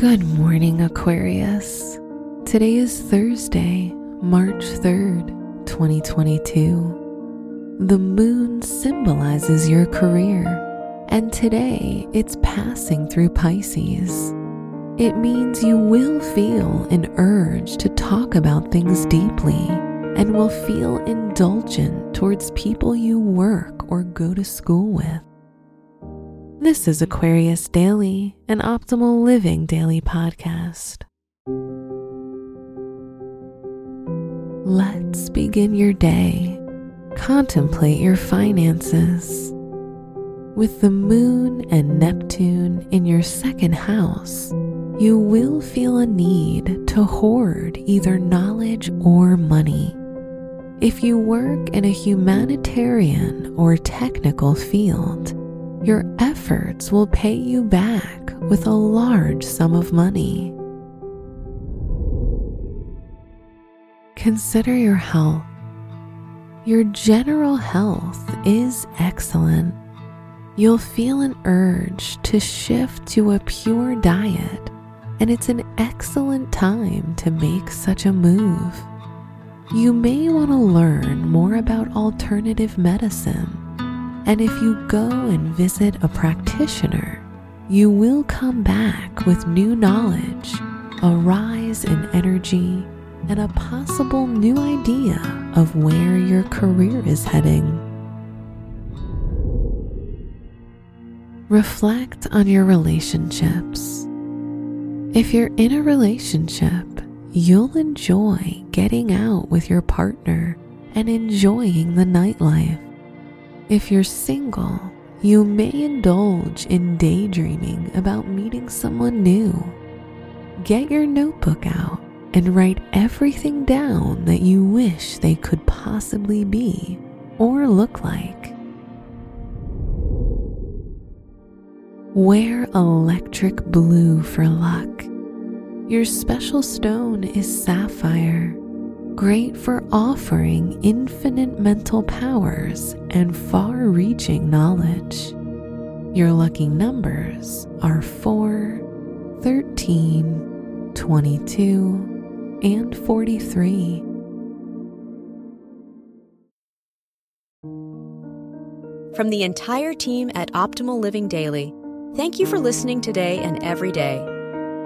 Good morning, Aquarius. Today is Thursday, March 3rd, 2022. The moon symbolizes your career, and today it's passing through Pisces. It means you will feel an urge to talk about things deeply and will feel indulgent towards people you work or go to school with. This is Aquarius Daily, an optimal living daily podcast. Let's begin your day. Contemplate your finances. With the moon and Neptune in your second house, you will feel a need to hoard either knowledge or money. If you work in a humanitarian or technical field, your efforts will pay you back with a large sum of money. Consider your health. Your general health is excellent. You'll feel an urge to shift to a pure diet, and it's an excellent time to make such a move. You may want to learn more about alternative medicine and if you go and visit a practitioner, you will come back with new knowledge, a rise in energy, and a possible new idea of where your career is heading. Reflect on your relationships. If you're in a relationship, you'll enjoy getting out with your partner and enjoying the nightlife. If you're single, you may indulge in daydreaming about meeting someone new. Get your notebook out and write everything down that you wish they could possibly be or look like. Wear electric blue for luck. Your special stone is sapphire great for offering infinite mental powers and far reaching knowledge. Your lucky numbers are 4, 13, 22, and 43. From the entire team at Optimal Living Daily, thank you for listening today and every day.